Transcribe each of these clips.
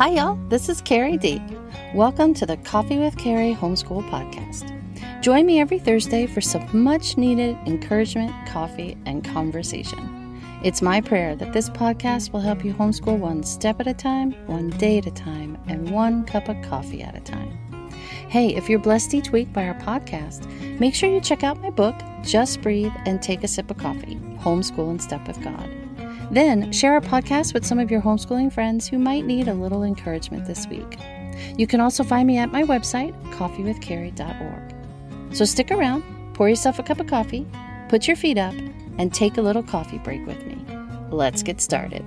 Hi, y'all. This is Carrie D. Welcome to the Coffee with Carrie Homeschool Podcast. Join me every Thursday for some much needed encouragement, coffee, and conversation. It's my prayer that this podcast will help you homeschool one step at a time, one day at a time, and one cup of coffee at a time. Hey, if you're blessed each week by our podcast, make sure you check out my book, Just Breathe and Take a Sip of Coffee Homeschool and Step with God. Then share our podcast with some of your homeschooling friends who might need a little encouragement this week. You can also find me at my website, coffeewithcarrie.org. So stick around, pour yourself a cup of coffee, put your feet up, and take a little coffee break with me. Let's get started.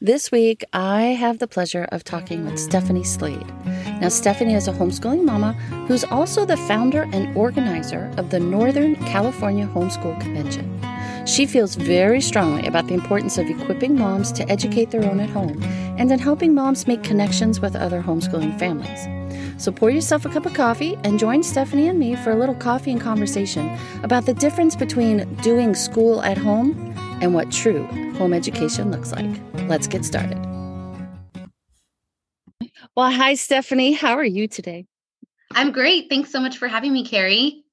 This week, I have the pleasure of talking with Stephanie Slade. Now, Stephanie is a homeschooling mama who's also the founder and organizer of the Northern California Homeschool Convention. She feels very strongly about the importance of equipping moms to educate their own at home and in helping moms make connections with other homeschooling families. So pour yourself a cup of coffee and join Stephanie and me for a little coffee and conversation about the difference between doing school at home and what true home education looks like. Let's get started. Well, hi, Stephanie. How are you today? I'm great. Thanks so much for having me, Carrie.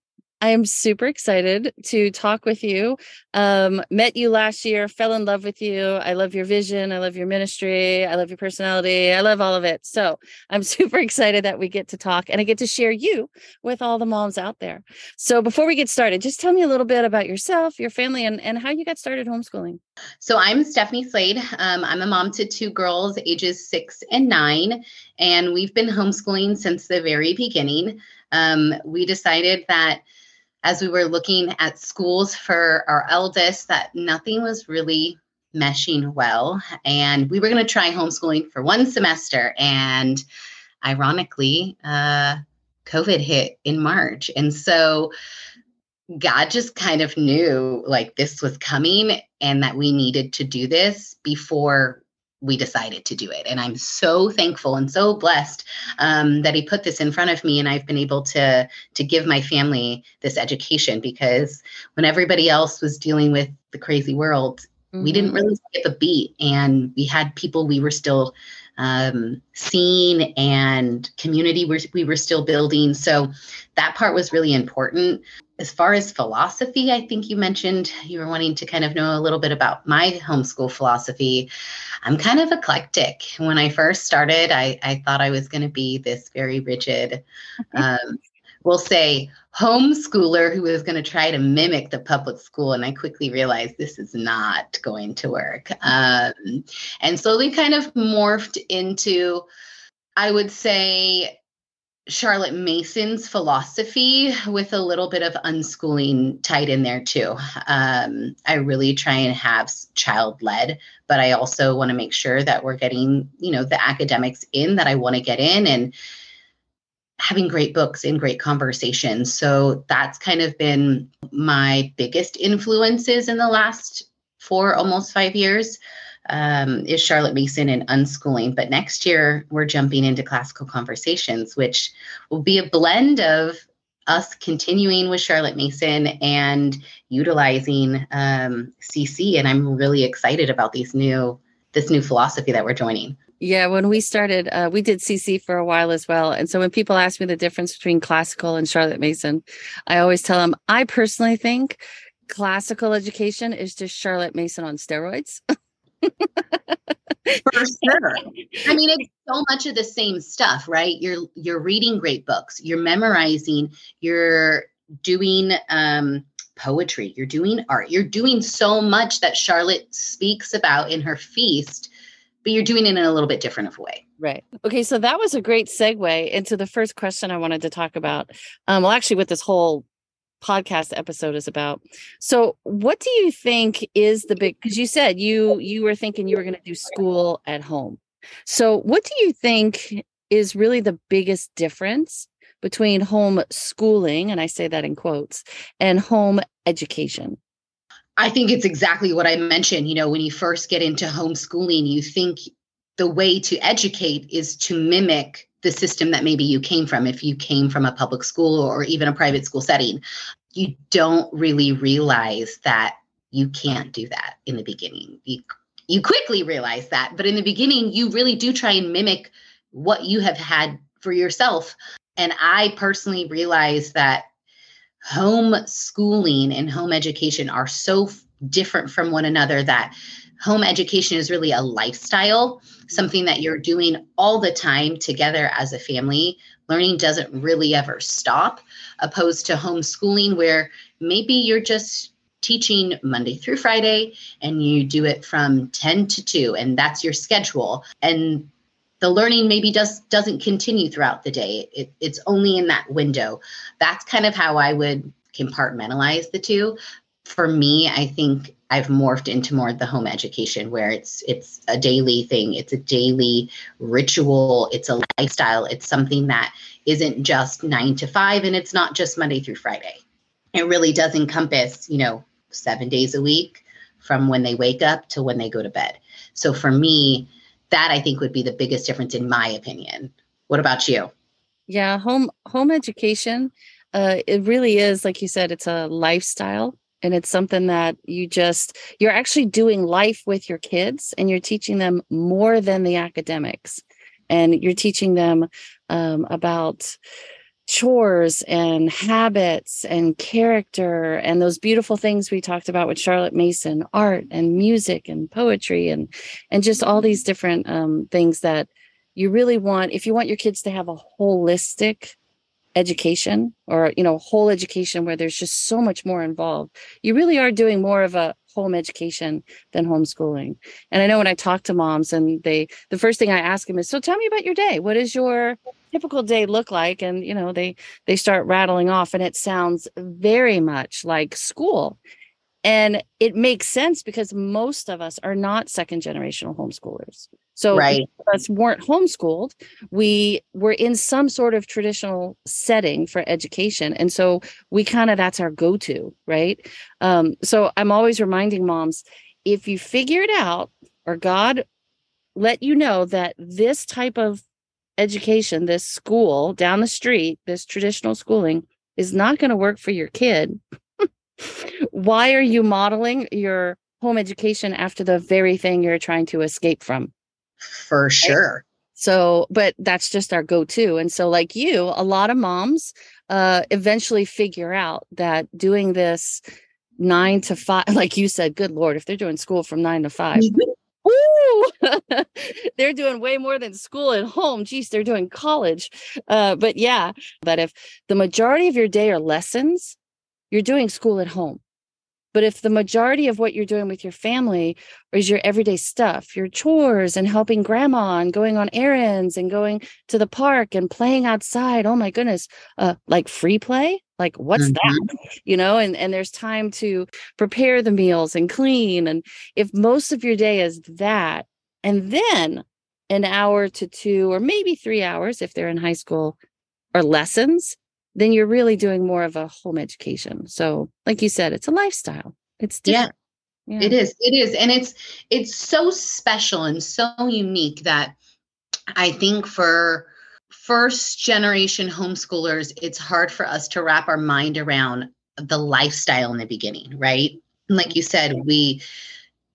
I am super excited to talk with you. Um, met you last year, fell in love with you. I love your vision. I love your ministry. I love your personality. I love all of it. So I'm super excited that we get to talk and I get to share you with all the moms out there. So before we get started, just tell me a little bit about yourself, your family, and, and how you got started homeschooling. So I'm Stephanie Slade. Um, I'm a mom to two girls, ages six and nine, and we've been homeschooling since the very beginning. Um, we decided that as we were looking at schools for our eldest that nothing was really meshing well. And we were going to try homeschooling for one semester. And ironically, uh, COVID hit in March. And so God just kind of knew like this was coming and that we needed to do this before we decided to do it. And I'm so thankful and so blessed um, that he put this in front of me, and I've been able to to give my family this education because when everybody else was dealing with the crazy world, mm-hmm. we didn't mm-hmm. really skip a beat, and we had people we were still um, seeing and community we we were still building. So that part was really important as far as philosophy, I think you mentioned you were wanting to kind of know a little bit about my homeschool philosophy. I'm kind of eclectic. When I first started, I, I thought I was going to be this very rigid, um, we'll say, homeschooler who was going to try to mimic the public school. And I quickly realized this is not going to work. Um, and slowly kind of morphed into, I would say, Charlotte Mason's philosophy with a little bit of unschooling tied in there too. Um, I really try and have child led, but I also want to make sure that we're getting, you know, the academics in that I want to get in and having great books and great conversations. So that's kind of been my biggest influences in the last four, almost five years um, is Charlotte Mason and unschooling. But next year, we're jumping into classical conversations, which will be a blend of us continuing with Charlotte Mason and utilizing um, CC. And I'm really excited about these new this new philosophy that we're joining. Yeah, when we started, uh, we did CC for a while as well. And so when people ask me the difference between classical and Charlotte Mason, I always tell them I personally think classical education is just Charlotte Mason on steroids. For sure. I mean, it's so much of the same stuff, right? You're you're reading great books, you're memorizing, you're doing um poetry, you're doing art, you're doing so much that Charlotte speaks about in her feast, but you're doing it in a little bit different of a way. Right. Okay. So that was a great segue into the first question I wanted to talk about. Um, well, actually, with this whole podcast episode is about. So, what do you think is the big because you said you you were thinking you were going to do school at home. So, what do you think is really the biggest difference between home schooling and I say that in quotes and home education? I think it's exactly what I mentioned. You know, when you first get into homeschooling, you think the way to educate is to mimic the system that maybe you came from if you came from a public school or even a private school setting you don't really realize that you can't do that in the beginning. You you quickly realize that but in the beginning you really do try and mimic what you have had for yourself. And i personally realized that home schooling and home education are so different from one another that home education is really a lifestyle, something that you're doing all the time together as a family. Learning doesn't really ever stop, opposed to homeschooling, where maybe you're just teaching Monday through Friday and you do it from 10 to 2, and that's your schedule. And the learning maybe does doesn't continue throughout the day. It, it's only in that window. That's kind of how I would compartmentalize the two for me, I think I've morphed into more the home education where it's it's a daily thing, it's a daily ritual, it's a lifestyle, it's something that isn't just 9 to 5 and it's not just Monday through Friday. It really does encompass, you know, 7 days a week from when they wake up to when they go to bed. So for me, that I think would be the biggest difference in my opinion. What about you? Yeah, home home education uh, it really is like you said it's a lifestyle and it's something that you just you're actually doing life with your kids and you're teaching them more than the academics. And you're teaching them um, about chores and habits and character and those beautiful things we talked about with charlotte mason art and music and poetry and and just all these different um, things that you really want if you want your kids to have a holistic education or you know whole education where there's just so much more involved. You really are doing more of a home education than homeschooling. And i know when i talk to moms and they the first thing i ask them is so tell me about your day. What does your typical day look like? And you know they they start rattling off and it sounds very much like school. And it makes sense because most of us are not second generational homeschoolers so right. us weren't homeschooled. We were in some sort of traditional setting for education. And so we kind of that's our go-to, right? Um, so I'm always reminding moms, if you figure it out or God let you know that this type of education, this school down the street, this traditional schooling is not going to work for your kid. Why are you modeling your home education after the very thing you're trying to escape from? For sure. So, but that's just our go to. And so, like you, a lot of moms uh, eventually figure out that doing this nine to five, like you said, good Lord, if they're doing school from nine to 5 mm-hmm. they're doing way more than school at home. Geez, they're doing college. Uh, but yeah, but if the majority of your day are lessons, you're doing school at home. But if the majority of what you're doing with your family is your everyday stuff, your chores and helping grandma and going on errands and going to the park and playing outside, oh my goodness, uh, like free play, like what's mm-hmm. that you know and and there's time to prepare the meals and clean and if most of your day is that and then an hour to two or maybe three hours if they're in high school are lessons then you're really doing more of a home education. So, like you said, it's a lifestyle. It's different. Yeah, yeah. It is. It is. And it's it's so special and so unique that I think for first generation homeschoolers, it's hard for us to wrap our mind around the lifestyle in the beginning, right? Like you said, we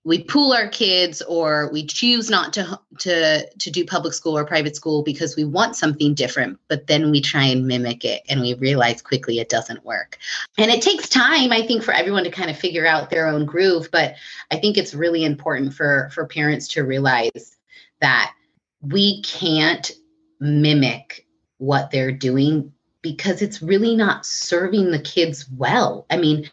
we pool our kids or we choose not to to to do public school or private school because we want something different but then we try and mimic it and we realize quickly it doesn't work. And it takes time i think for everyone to kind of figure out their own groove but i think it's really important for for parents to realize that we can't mimic what they're doing because it's really not serving the kids well. I mean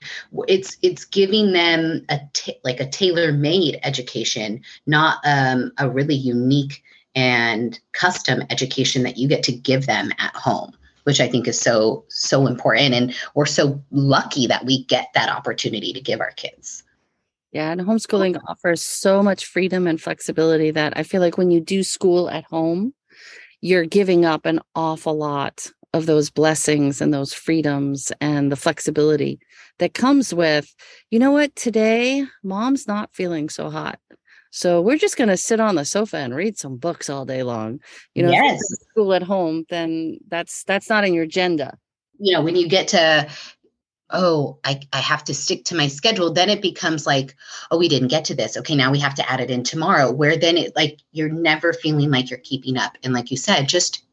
it's it's giving them a t- like a tailor-made education not um, a really unique and custom education that you get to give them at home which i think is so so important. And we're so lucky that we get that opportunity to give our kids. Yeah, and homeschooling offers so much freedom and flexibility that I feel like when you do school at home, you're giving up an awful lot of those blessings and those freedoms and the flexibility that comes with, you know what, today mom's not feeling so hot. So we're just going to sit on the sofa and read some books all day long. You know, yes. school at home, then that's that's not in your agenda. You know, when you get to oh, I, I have to stick to my schedule, then it becomes like, oh, we didn't get to this. Okay, now we have to add it in tomorrow. Where then it like you're never feeling like you're keeping up. And like you said, just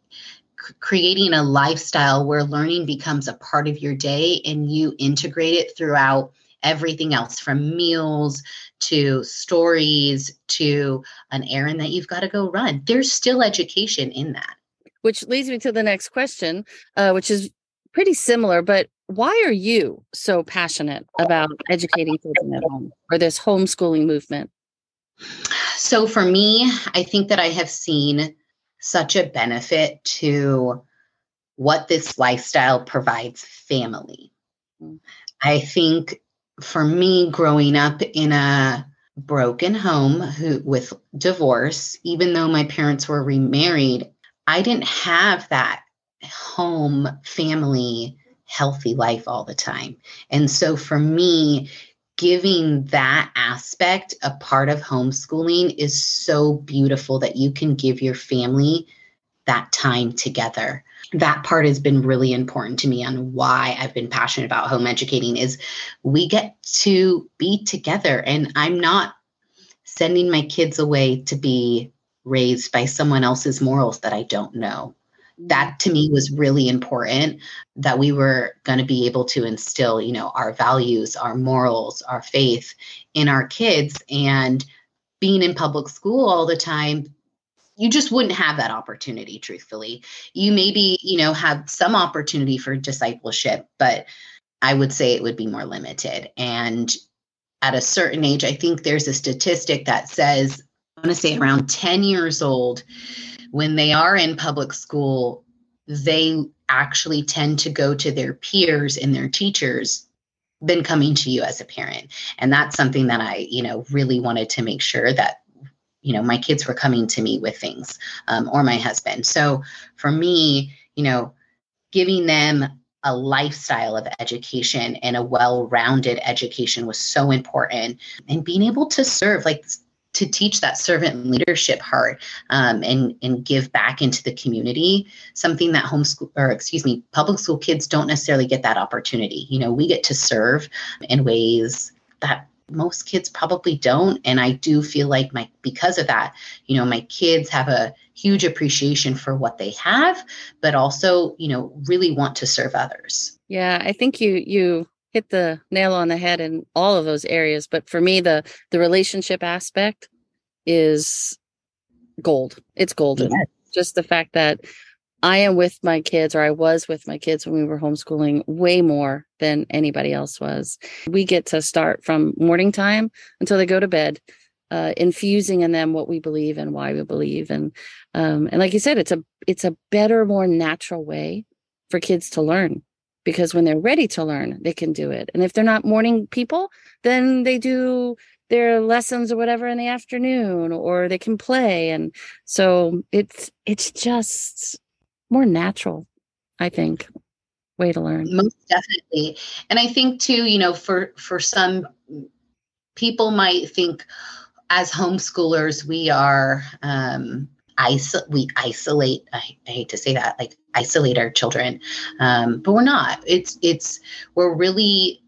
creating a lifestyle where learning becomes a part of your day and you integrate it throughout everything else from meals to stories to an errand that you've got to go run. There's still education in that. Which leads me to the next question, uh, which is pretty similar, but why are you so passionate about educating children at home or this homeschooling movement? So, for me, I think that I have seen such a benefit to what this lifestyle provides family. I think for me, growing up in a broken home who, with divorce, even though my parents were remarried, I didn't have that home family healthy life all the time. And so for me, giving that aspect a part of homeschooling is so beautiful that you can give your family that time together that part has been really important to me on why I've been passionate about home educating is we get to be together and I'm not sending my kids away to be raised by someone else's morals that I don't know. That to me was really important that we were going to be able to instill, you know, our values, our morals, our faith in our kids. And being in public school all the time you just wouldn't have that opportunity truthfully. You maybe you know have some opportunity for discipleship but i would say it would be more limited. And at a certain age i think there's a statistic that says want to say around 10 years old when they are in public school they actually tend to go to their peers and their teachers than coming to you as a parent. And that's something that i you know really wanted to make sure that you know my kids were coming to me with things um, or my husband. So for me you know giving them a lifestyle of education and a well-rounded education was so important. And being able to serve like to teach that servant leadership heart um, and and give back into the community. Something that homeschool or excuse me public school kids don't necessarily get that opportunity. You know we get to serve in ways that most kids probably don't and i do feel like my because of that you know my kids have a huge appreciation for what they have but also you know really want to serve others. Yeah i think you you hit the nail on the head in all of those areas. But for me the the relationship aspect is gold. It's golden. Yes. just the fact that I am with my kids, or I was with my kids when we were homeschooling way more than anybody else was. We get to start from morning time until they go to bed, uh, infusing in them what we believe and why we believe, and um, and like you said, it's a it's a better, more natural way for kids to learn because when they're ready to learn, they can do it. And if they're not morning people, then they do their lessons or whatever in the afternoon or they can play and so it's it's just more natural, I think, way to learn. Most definitely. And I think too, you know, for for some people might think as homeschoolers we are um iso- we isolate I, I hate to say that like isolate our children. Um but we're not. It's it's we're really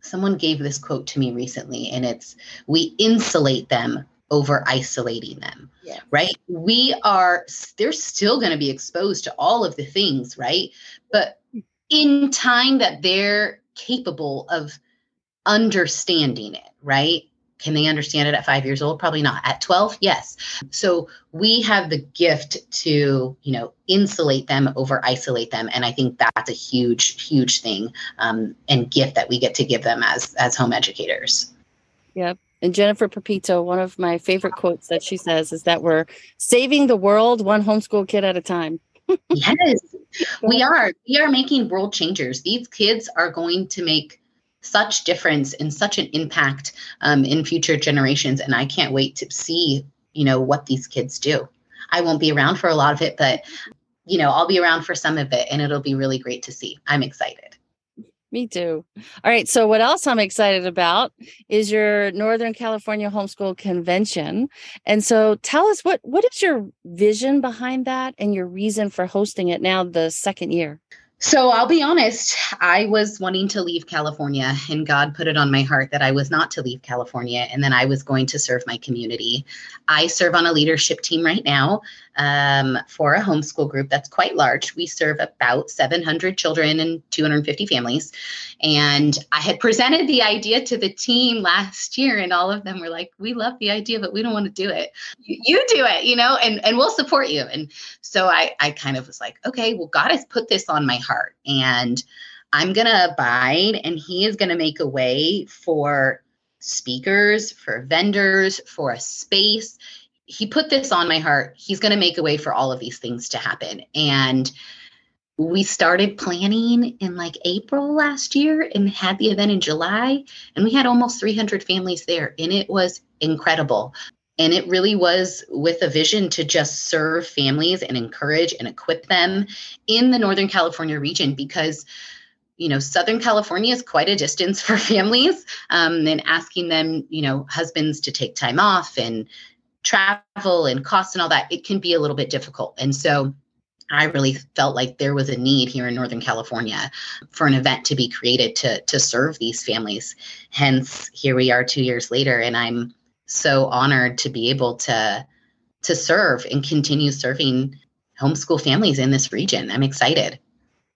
someone gave this quote to me recently and it's we insulate them over isolating them. Yeah. right? We are they're still going to be exposed to all of the things right? But in time that they're capable of understanding it right can they understand it at five years old probably not at 12 yes so we have the gift to you know insulate them over isolate them and i think that's a huge huge thing um, and gift that we get to give them as as home educators yep and Jennifer Pepito, one of my favorite quotes that she says is that we're saving the world one homeschool kid at a time. yes, we are. We are making world changers. These kids are going to make such difference and such an impact um, in future generations. And I can't wait to see, you know, what these kids do. I won't be around for a lot of it, but you know, I'll be around for some of it and it'll be really great to see. I'm excited. Me too. All right. So, what else I'm excited about is your Northern California Homeschool Convention. And so, tell us what what is your vision behind that and your reason for hosting it now the second year? So I'll be honest, I was wanting to leave California, and God put it on my heart that I was not to leave California and then I was going to serve my community. I serve on a leadership team right now um, for a homeschool group that's quite large. We serve about 700 children and 250 families. And I had presented the idea to the team last year, and all of them were like, We love the idea, but we don't want to do it. You, do it, you know, and, and we'll support you. And so I, I kind of was like, Okay, well, God has put this on my heart, and I'm going to abide, and He is going to make a way for speakers, for vendors, for a space he put this on my heart. He's going to make a way for all of these things to happen. And we started planning in like April last year and had the event in July. And we had almost 300 families there. And it was incredible. And it really was with a vision to just serve families and encourage and equip them in the Northern California region because you know southern california is quite a distance for families um, and asking them you know husbands to take time off and travel and costs and all that, it can be a little bit difficult. And so I really felt like there was a need here in Northern California for an event to be created to to serve these families. Hence, here we are 2 years later and I'm so honored to be able to to serve and continue serving homeschool families in this region. I'm excited.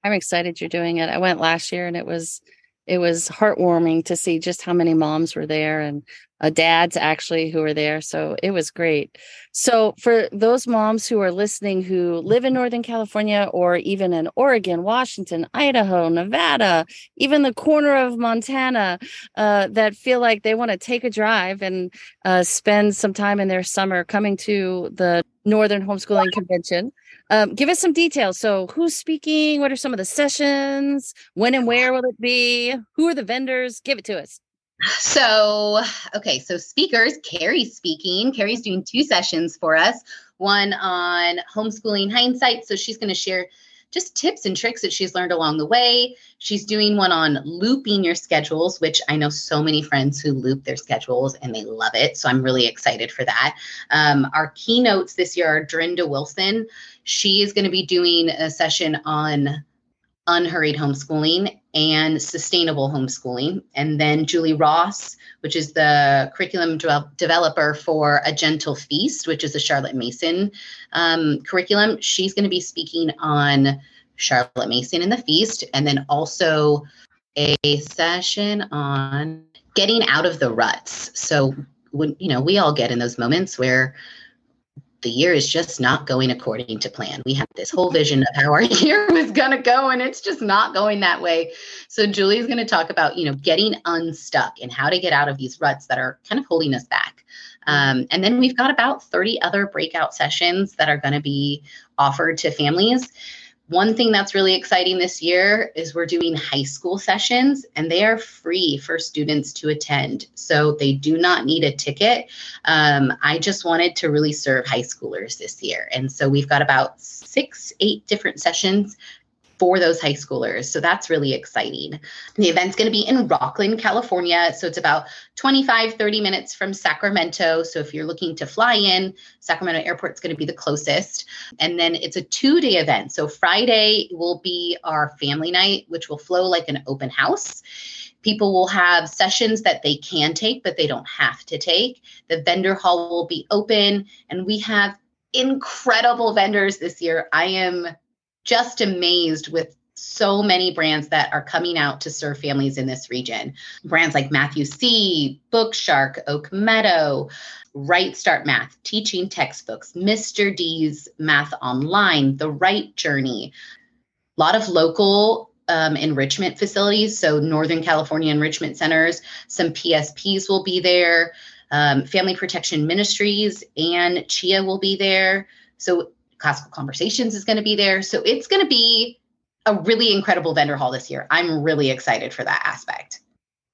I'm excited you're doing it. I went last year and it was it was heartwarming to see just how many moms were there and uh, dads actually who were there. So it was great. So for those moms who are listening who live in Northern California or even in Oregon, Washington, Idaho, Nevada, even the corner of Montana uh, that feel like they want to take a drive and uh, spend some time in their summer coming to the Northern Homeschooling Convention. Um, give us some details. So, who's speaking? What are some of the sessions? When and where will it be? Who are the vendors? Give it to us. So, okay, so speakers, Carrie's speaking. Carrie's doing two sessions for us one on homeschooling hindsight. So, she's going to share just tips and tricks that she's learned along the way. She's doing one on looping your schedules, which I know so many friends who loop their schedules and they love it. So I'm really excited for that. Um, our keynotes this year are Durenda Wilson. She is going to be doing a session on unhurried homeschooling and sustainable homeschooling. And then Julie Ross, which is the curriculum de- developer for A Gentle Feast, which is a Charlotte Mason um, curriculum. She's going to be speaking on Charlotte Mason and the feast, and then also a session on getting out of the ruts. So when you know we all get in those moments where the year is just not going according to plan. We had this whole vision of how our year was going to go and it's just not going that way. So Julie's going to talk about, you know, getting unstuck and how to get out of these ruts that are kind of holding us back. Um, and then we've got about 30 other breakout sessions that are going to be offered to families. One thing that's really exciting this year is we're doing high school sessions and they are free for students to attend. So they do not need a ticket. Um, I just wanted to really serve high schoolers this year. And so we've got about six, eight different sessions for those high schoolers. So that's really exciting. The event's going to be in Rocklin, California. So it's about 25, 30 minutes from Sacramento. So if you're looking to fly in, Sacramento Airport's going to be the closest. And then it's a two day event. So Friday will be our family night, which will flow like an open house. People will have sessions that they can take, but they don't have to take. The vendor hall will be open, and we have incredible vendors this year. I am just amazed with so many brands that are coming out to serve families in this region. Brands like Math-U-See, Bookshark, Oak Meadow, Right Start Math, teaching textbooks, Mr. D's Math Online, The Right Journey. A lot of local um, enrichment facilities, so Northern California enrichment centers. Some PSPs will be there. Um, Family Protection Ministries and CHEA will be there. So Classical Conversations is going to be there. So it's going to be a really incredible vendor hall this year. I'm really excited for that aspect.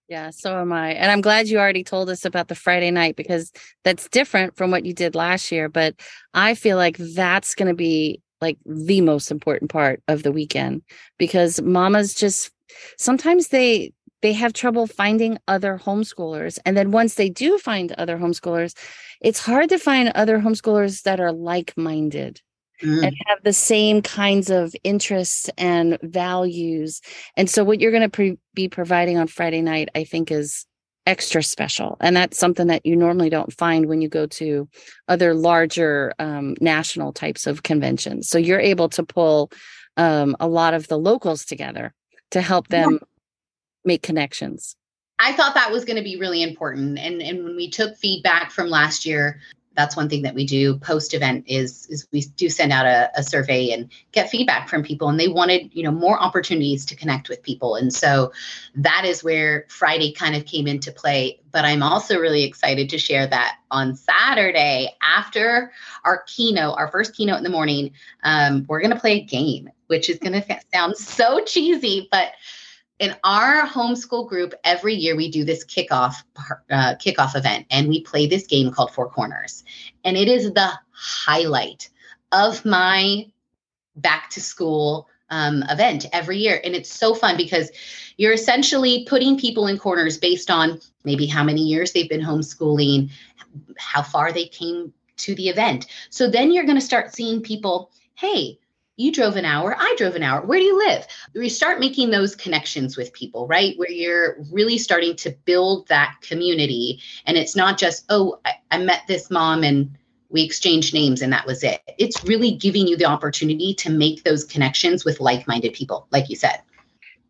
Yeah, so am I. And I'm glad you already told us about the Friday night because that's different from what you did last year. But I feel like that's going to be like the most important part of the weekend because mamas just sometimes they they have trouble finding other homeschoolers and then once they do find other homeschoolers it's hard to find other homeschoolers that are like-minded mm. and have the same kinds of interests and values and so what you're going to pre- be providing on friday night i think is extra special and that's something that you normally don't find when you go to other larger um, national types of conventions so you're able to pull um, a lot of the locals together to help them yeah. make connections I thought that was going to be really important. And and when we took feedback from last year, that's one thing that we do post event is is we do send out a, a, survey and get feedback from people and they wanted you know more opportunities to connect with people. And so that is where friday kind of came into play. But i'm also really excited to share that on saturday after our keynote our first keynote in the morning um, we're going to play a game which is going to sound so cheesy but in our homeschool group every year we do this kickoff uh, kickoff event and we play this game called four corners. And it is the highlight of my back to school um, event every year. And it's so fun because you're essentially putting people in corners based on maybe how many years they've been homeschooling how far they came to the event. So then you're going to start seeing people hey you drove an hour, I drove an hour. Where do you live? We start making those connections with people, right? Where you're really starting to build that community. And it's not just, oh, I, I met this mom and we exchanged names and that was it. It's really giving you the opportunity to make those connections with like minded people, like you said.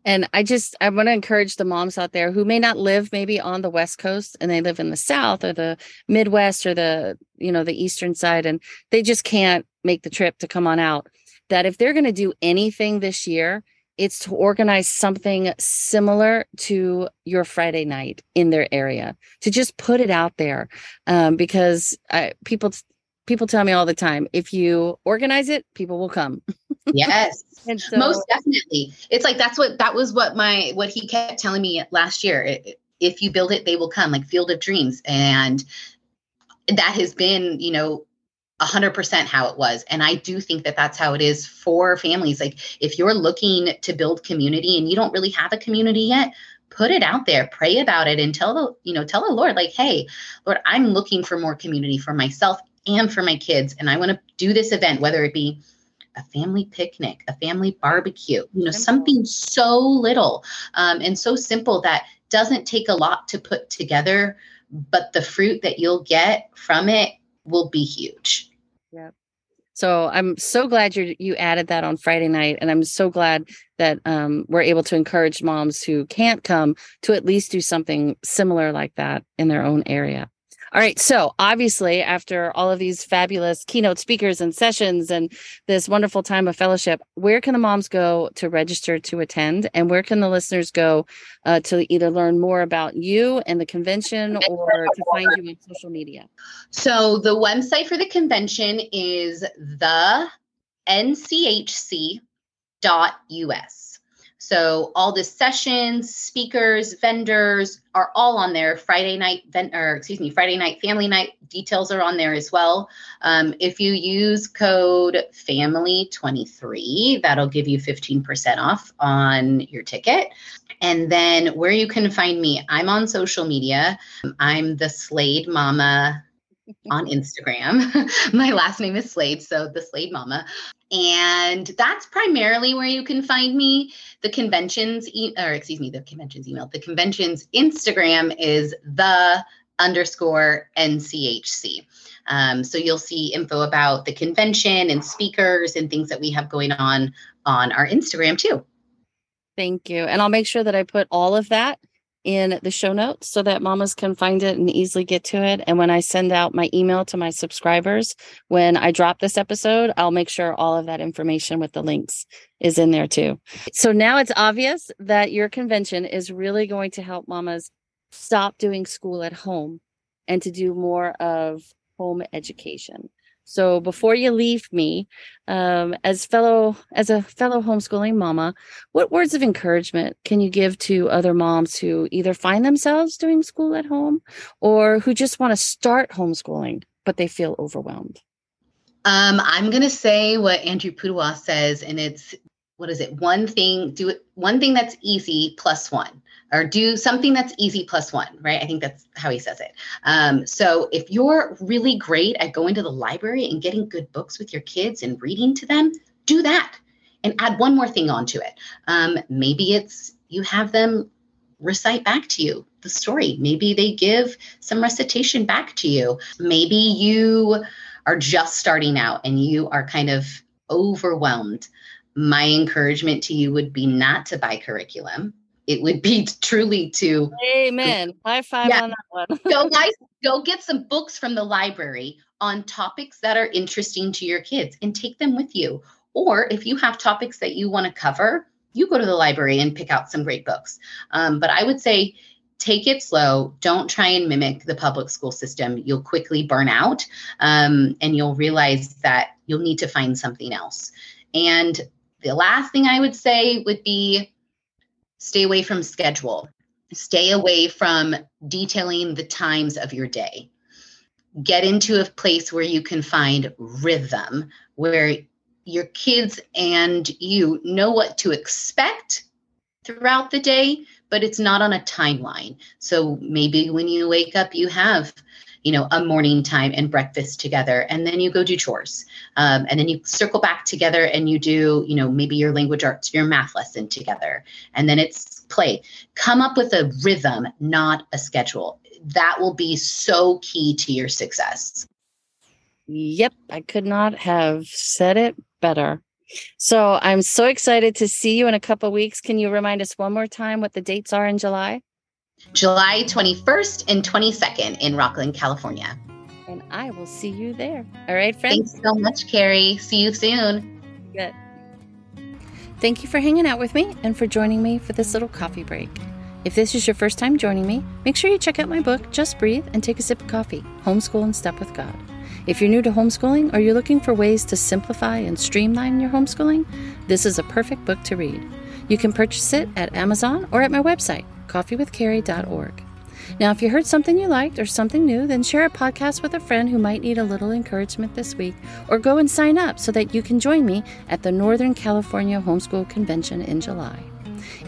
And I just I want to encourage the moms out there who may not live maybe on the west coast and they live in the south or the midwest or the you know the eastern side and they just can't make the trip to come on out that if they're going to do anything this year, it's to organize something similar to your Friday night in their area, to just put it out there. Um, because I, people, people tell me all the time, if you organize it, people will come. yes. so, Most definitely. It's like, that's what, that was what my, what he kept telling me last year. If you build it, they will come like field of dreams. And that has been, you know, 100% how it was. And i do think that that's how it is for families. Like if you're looking to build community and you don't really have a community yet put it out there pray about it and tell the you know tell the lord like hey lord i'm looking for more community for myself and for my kids and i want to do this event whether it be a family picnic a family barbecue you know something so little um, and so simple that doesn't take a lot to put together but the fruit that you'll get from it will be huge. So I'm so glad you you added that on Friday night, and I'm so glad that um, we're able to encourage moms who can't come to at least do something similar like that in their own area. All right. So obviously, after all of these fabulous keynote speakers and sessions and this wonderful time of fellowship, where can the moms go to register to attend? And where can the listeners go uh, to either learn more about you and the convention or to find you on social media? So the website for the convention is the nchc.us. So all the sessions, speakers, vendors are all on there. Friday night, ven- or excuse me, Friday night, family night details are on there as well. Um, if you use code family23, that'll give you 15% off on your ticket. And then where you can find me, I'm on social media. I'm the Slade Mama on Instagram. My last name is Slade, so the Slade Mama. And that's primarily where you can find me. The conventions, e- or excuse me, the conventions email, the conventions Instagram is the underscore NCHC. Um, so you'll see info about the convention and speakers and things that we have going on on our Instagram too. Thank you. And I'll make sure that I put all of that in the show notes so that mamas can find it and easily get to it. And when I send out my email to my subscribers, when I drop this episode, I'll make sure all of that information with the links is in there too. So now it's obvious that your convention is really going to help mamas stop doing school at home and to do more of home education. So before you leave me, um, as fellow as a fellow homeschooling mama, what words of encouragement can you give to other moms who either find themselves doing school at home or who just want to start homeschooling but they feel overwhelmed? Um, I'm going to say what Andrew Pudewa says, and it's what is it? One thing, do it one thing that's easy plus one, or do something that's easy plus one, right? I think that's how he says it. Um, so if you're really great at going to the library and getting good books with your kids and reading to them, do that and add one more thing onto it. Um, maybe it's you have them recite back to you the story. Maybe they give some recitation back to you. Maybe you are just starting out and you are kind of overwhelmed my encouragement to you would be not to buy curriculum. It would be truly to Amen. High five yeah, on that one. go guys, go get some books from the library on topics that are interesting to your kids and take them with you. Or if you have topics that you want to cover, you go to the library and pick out some great books. Um, but I would say take it slow. Don't try and mimic the public school system. You'll quickly burn out um, and you'll realize that you'll need to find something else. And the last thing I would say would be stay away from schedule. Stay away from detailing the times of your day. Get into a place where you can find rhythm, where your kids and you know what to expect throughout the day, but it's not on a timeline. So maybe when you wake up, you have you know a morning time and breakfast together and then you go do chores. Um, and then you circle back together and you do you know maybe your language arts your math lesson together. And then it's play. Come up with a rhythm not a schedule. That will be so key to your success. Yep i could not have said it better. So i'm so excited to see you in a couple weeks. Can you remind us one more time what the dates are in july July 21st and 22nd in Rocklin, California. And I will see you there. All right, friends. Thanks so much, Carrie. See you soon. Good. Thank you for hanging out with me and for joining me for this little coffee break. If this is your first time joining me, make sure you check out my book, Just Breathe and Take a Sip of Coffee Homeschool and Step with God. If you're new to homeschooling or you're looking for ways to simplify and streamline your homeschooling, this is a perfect book to read. You can purchase it at Amazon or at my website, coffeewithcarrie.org. Now, if you heard something you liked or something new, then share a podcast with a friend who might need a little encouragement this week, or go and sign up so that you can join me at the Northern California Homeschool Convention in July.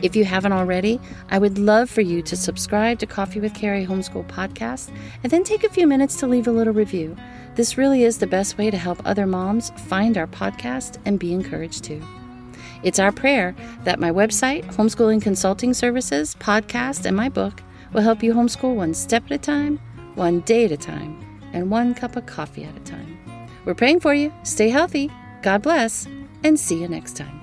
If you haven't already, I would love for you to subscribe to Coffee with Carrie Homeschool Podcast and then take a few minutes to leave a little review. This really is the best way to help other moms find our podcast and be encouraged too. It's our prayer that my website, Homeschooling Consulting Services, podcast, and my book will help you homeschool one step at a time, one day at a time, and one cup of coffee at a time. We're praying for you. Stay healthy. God bless, and see you next time.